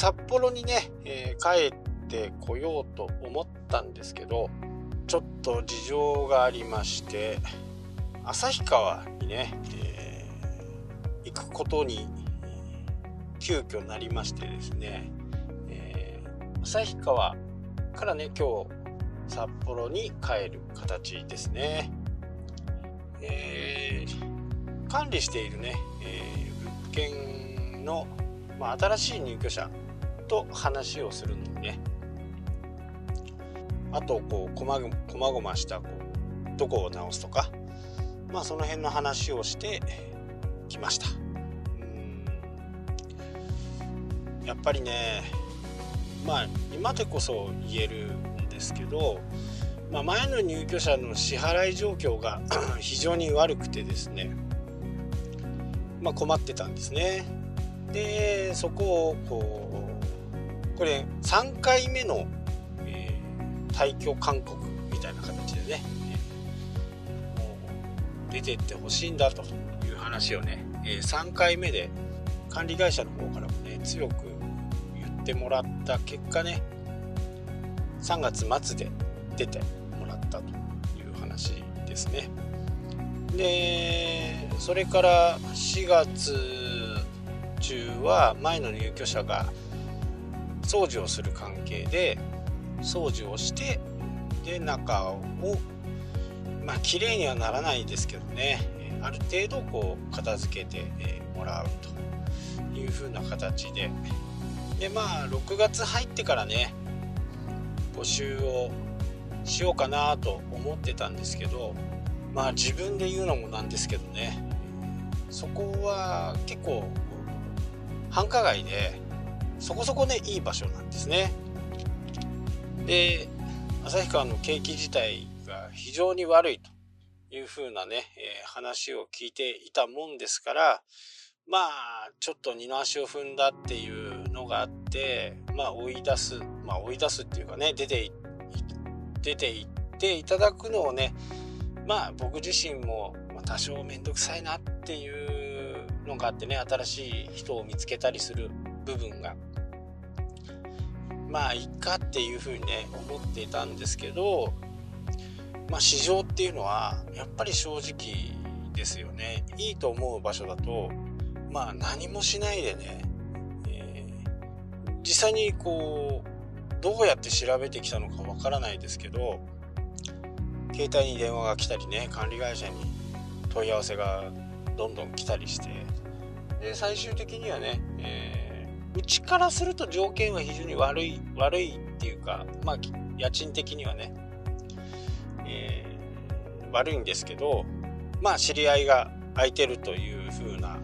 札幌にね、えー、帰ってこようと思ったんですけどちょっと事情がありまして旭川にね、えー、行くことに急遽なりましてですね、えー、旭川からね今日札幌に帰る形ですね、えー、管理しているね、え、物件の、まあ、新しい入居者と話をするのにね。あとこうこまごまごましたこうどこを直すとか。まあその辺の話をしてきました。やっぱりねまあ今でこそ言えるんですけど、まあ、前の入居者の支払い状況が 非常に悪くてですね、まあ、困ってたんですね。でそこをこうこれ3回目の、えー、退去勧告みたいな形でね、えー、もう出てってほしいんだという話をね、えー、3回目で管理会社の方からもね強く言ってもらった結果ね3月末で出てもらったという話ですね。でそれから4月中は前の入居者が掃除をする関係で掃除をしてで中をまあ綺麗にはならないですけどね。ある程度こう片付けてもらうというふうな形で。でまあ6月入ってからね募集をしようかなと思ってたんですけどまあ自分で言うのもなんですけどね。そこは結構繁華街でそこそこねいい場所なんですね。で旭川の景気自体が非常に悪いというふうなね、えー、話を聞いていたもんですからまあちょっと二の足を踏んだっていうのがあってまあ追い出すまあ追い出すっていうかね出て出ていっていただくのをねまあ僕自身も多少面倒くさいなっていうのがあってね新しい人を見つけたりする部分がまあいっかっていうふうにね思っていたんですけどまあ市場っていうのはやっぱり正直ですよね。いいと思う場所だとまあ何もしないでね、えー、実際にこうどうやって調べてきたのかわからないですけど携帯に電話が来たりね管理会社に問い合わせがどんどん来たりしてで最終的にはね、えー、うちからすると条件は非常に悪い悪いっていうかまあ家賃的にはね、えー、悪いんですけどまあ知り合いが空いてるという風な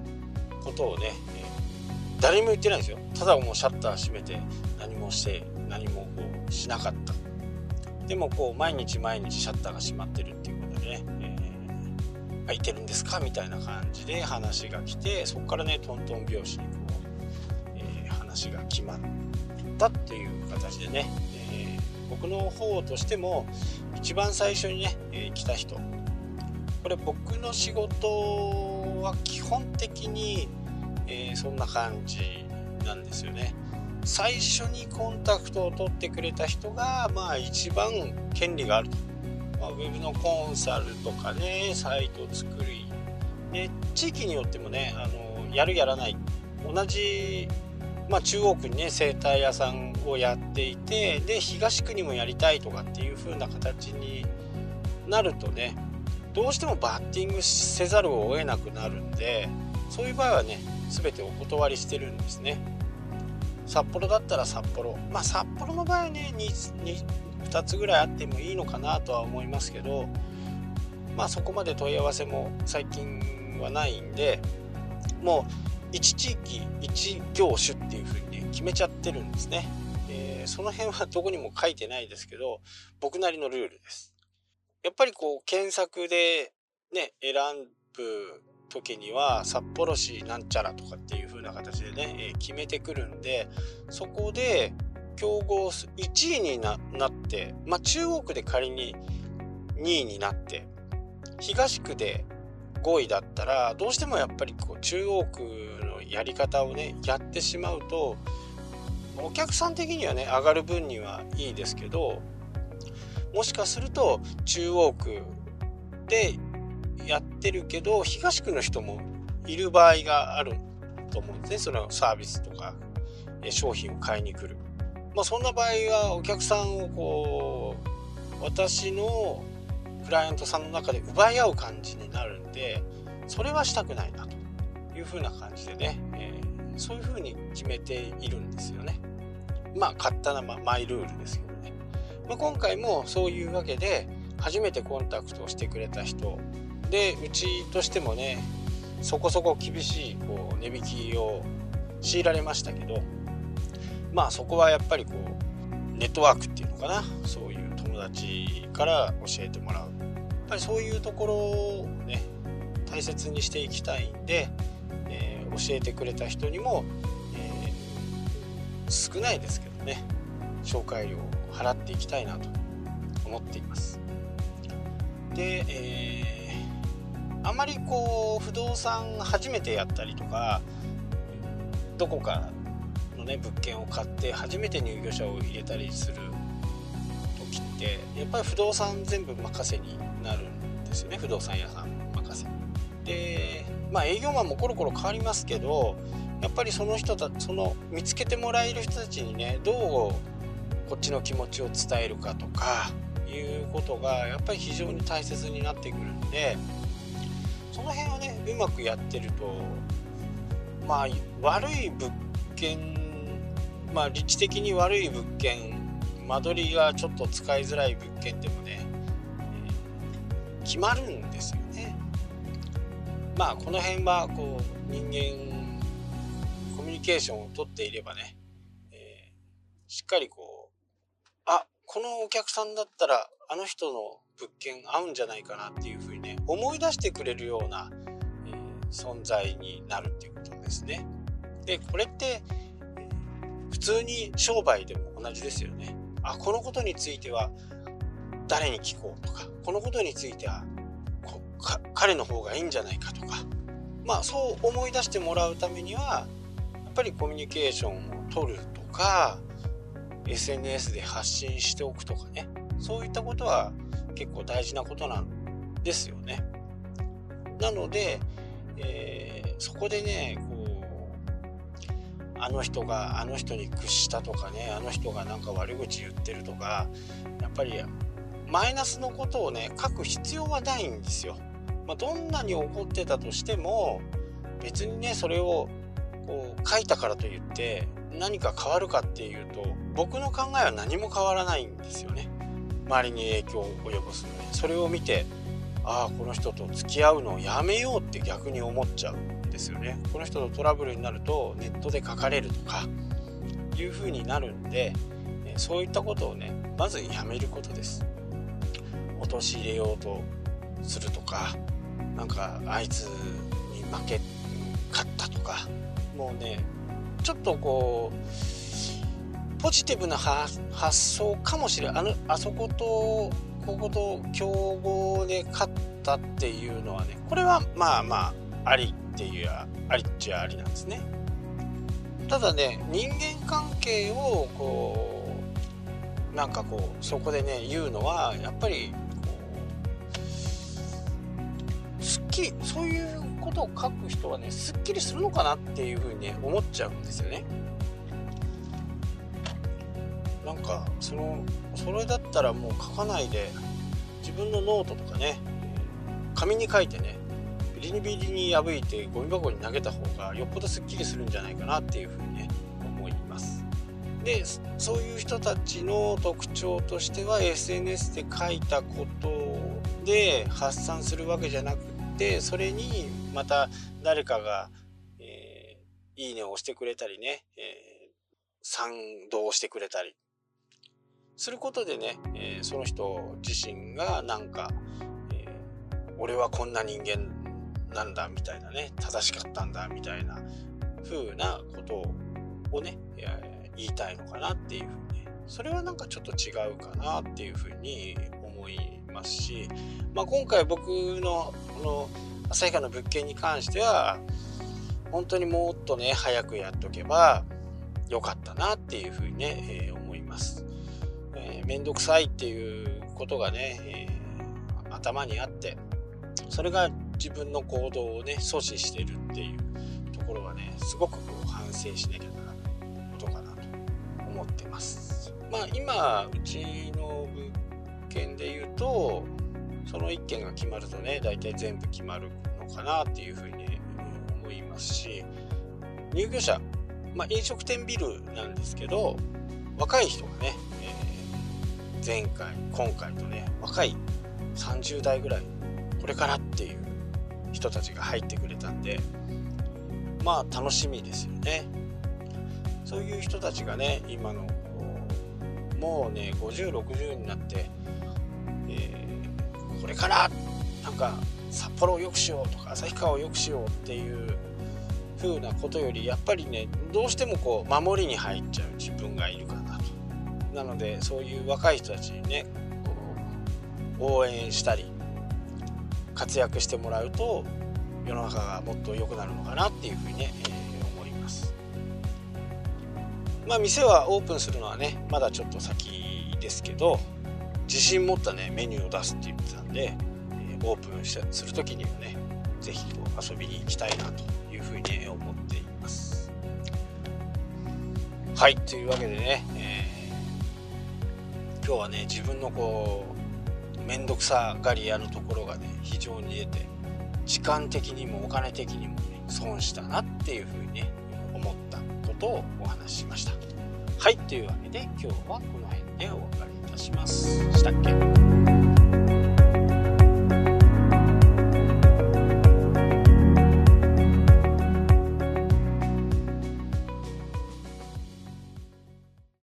ことをね、えー、誰も言ってないんですよ。ただもうシャッター閉めて何もして何もこうしなかった。でもこう毎日毎日シャッターが閉まってるっていうことでね、えー、空いてるんですか？みたいな感じで話が来てそこからねトントン拍子に、が決まったっていう形でね、えー、僕の方としても一番最初にね、え来た人これ僕の仕事は基本的に、えー、そんな感じなんですよね。最初にコンタクトを取ってくれた人が、まあ、一番権利があると。まあ、ウェブのコンサルとかね、サイト作り。で、地域によってもね、あのやるやらない。同じ、まあ、中央区にね、生態屋さんをやっていて、で、東区にもやりたいとかっていう風な形になるとね、どうしてもバッティングせざるを得なくなるんでそういう場合はね全てお断りしてるんですね。札幌だったら札幌。まあ札幌の場合はね 2, 2, 2つぐらいあってもいいのかなとは思いますけどまあそこまで問い合わせも最近はないんでもう1地域1業種っていうふうにね決めちゃってるんですね、えー、その辺はどこにも書いてないですけど僕なりのルールです。やっぱりこう検索でね選ぶ時には札幌市なんちゃらとかっていう風な形でね、え決めてくるんでそこで競合1位になってまあ中央区で仮に2位になって東区で5位だったらどうしてもやっぱりこう中央区やり方をねやってしまうとお客さん的にはね上がる分にはいいですけどもしかすると中央区でやってるけど東区の人もいる場合があると思うんですねそのサービスとか商品を買いに来る。まあ、そんな場合はお客さんをこう私のクライアントさんの中で奪い合う感じになるんでそれはしたくないなというふうな感じでね、えー、そういうふうに決めているんですよね。まあ勝手なマイルールですけどね。まあ、今回もそういうわけで初めてコンタクトをしてくれた人でうちとしてもねそこそこ厳しいこう値引きを強いられましたけどまあそこはやっぱりこうネットワークっていうのかなそういう友達から教えてもらうやっぱりそういうところをね大切にしていきたいんで、えー、教えてくれた人にも、えー、少ないですけどね紹介料を払っていきたいなと思っています。で、えー、あまりこう不動産初めてやったりとかどこかのね物件を買って初めて入居者を入れたりする時ってやっぱり不動産全部任せになるんですよね不動産屋さん。でまあ営業マンもコロコロ変わりますけどやっぱりその人たその見つけてもらえる人たちにねどうこっちの気持ちを伝えるかとかいうことがやっぱり非常に大切になってくるんでその辺をねうまくやってるとまあ悪い物件まあ立地的に悪い物件間取りがちょっと使いづらい物件でもね、決まるんですよ。まあこの辺はこう人間コミュニケーションをとっていればね、えー、しっかりこうあこのお客さんだったらあの人の物件合うんじゃないかなっていうふうにね思い出してくれるような、えー、存在になるっていうことですね。でこれってえ普通に商売でも同じですよね。あこのことについては誰に聞こうとかこのことについては彼の方がいいんじゃないかとかまあそう思い出してもらうためにはやっぱりコミュニケーションを取るとか SNS で発信しておくとかねそういったことは結構大事なことなんですよね。なので、えー、そこでねこうあの人があの人に屈したとかねあの人がなんか悪口言ってるとかやっぱりマイナスのことをね書く必要はないんですよ。まあ、どんなに怒ってたとしても別にねそれをこう書いたからといって何か変わるかっていうと僕の考えは何も変わらないんですよね。周りに影響を及ぼすのに。それを見てああこの人と付き合うのをやめようって逆に思っちゃうんですよね。この人とトラブルになるとネットで書かれるとかいう風になるんでそういったことをねまずやめることです。陥れようとするとかなんかあいつに負け勝ったとかもうねちょっとこうポジティブな発想かもしれないあのあそことここと競合で勝ったっていうのはねこれはまあまあありっていうありっちゃありなんですね。ただね人間関係をこうなんかこうそこでね言うのはやっぱりきりそういうことを書く人はねすっきりするのかなっていうふうにね思っちゃうんですよね。なんかそのそれだったらもう書かないで自分のノートとかね紙に書いてねビリビリに破いてゴミ箱に投げた方がよっぽどすっきりするんじゃないかなっていうふうにね思います。でそういう人たちの特徴としては SNS で書いたことで発散するわけじゃなくてそれにまた誰かが、えー、いいねを押してくれたりね、えー、賛同してくれたり。することでね、えー、その人自身がなんか、え、俺はこんな人間なんだみたいなね正しかったんだみたいな風なことをね言いたいのかなっていうふうに。それはなんかちょっと違うかなっていうふうに思いますし、まあ、今回僕のこの旭川の物件に関しては本当にもっとね早くやっとけば良かったなっていうふうにね、えー、思います。えー、めんどくさいっていうことがね、えー、頭にあってそれが自分の行動をね阻止してるっていうところはねすごくこう反省しなきゃならないことかなと思ってます。まあ今うちの物件で言うとその1件が決まるとね大体全部決まるのかなっていうふうに、思いますし入居者、まあ、飲食店ビルなんですけど若い人がね、えー、前回今回とね若い30代ぐらいこれからっていう人たちが入ってくれたんでまあ楽しみですよね。そういう人たちがね今のもうね5060になって、これからなんか札幌を良くしようとか旭川を良くしようっていう風なことよりやっぱりねどうしてもこう守りに入っちゃう自分がいるかなと。なのでそういう若い人たちにねこう応援したり活躍してもらうと世の中がもっと良くなるのかなっていうふうにね、えー、思います。まあ店はオープンするのはねまだちょっと先ですけど自信持ったねメニューを出すって言ってたんで、えー、オープンしする時にはね是非遊びに行きたいなというふうに思っています。はいというわけでね、えー、今日はね自分のこう面倒くさがり屋のところがね非常に出て時間的にもお金的にもね損したなっていうふうにね思ったことをお話ししました。はいというわけで今日はこの辺でお別れ。します。したっけ？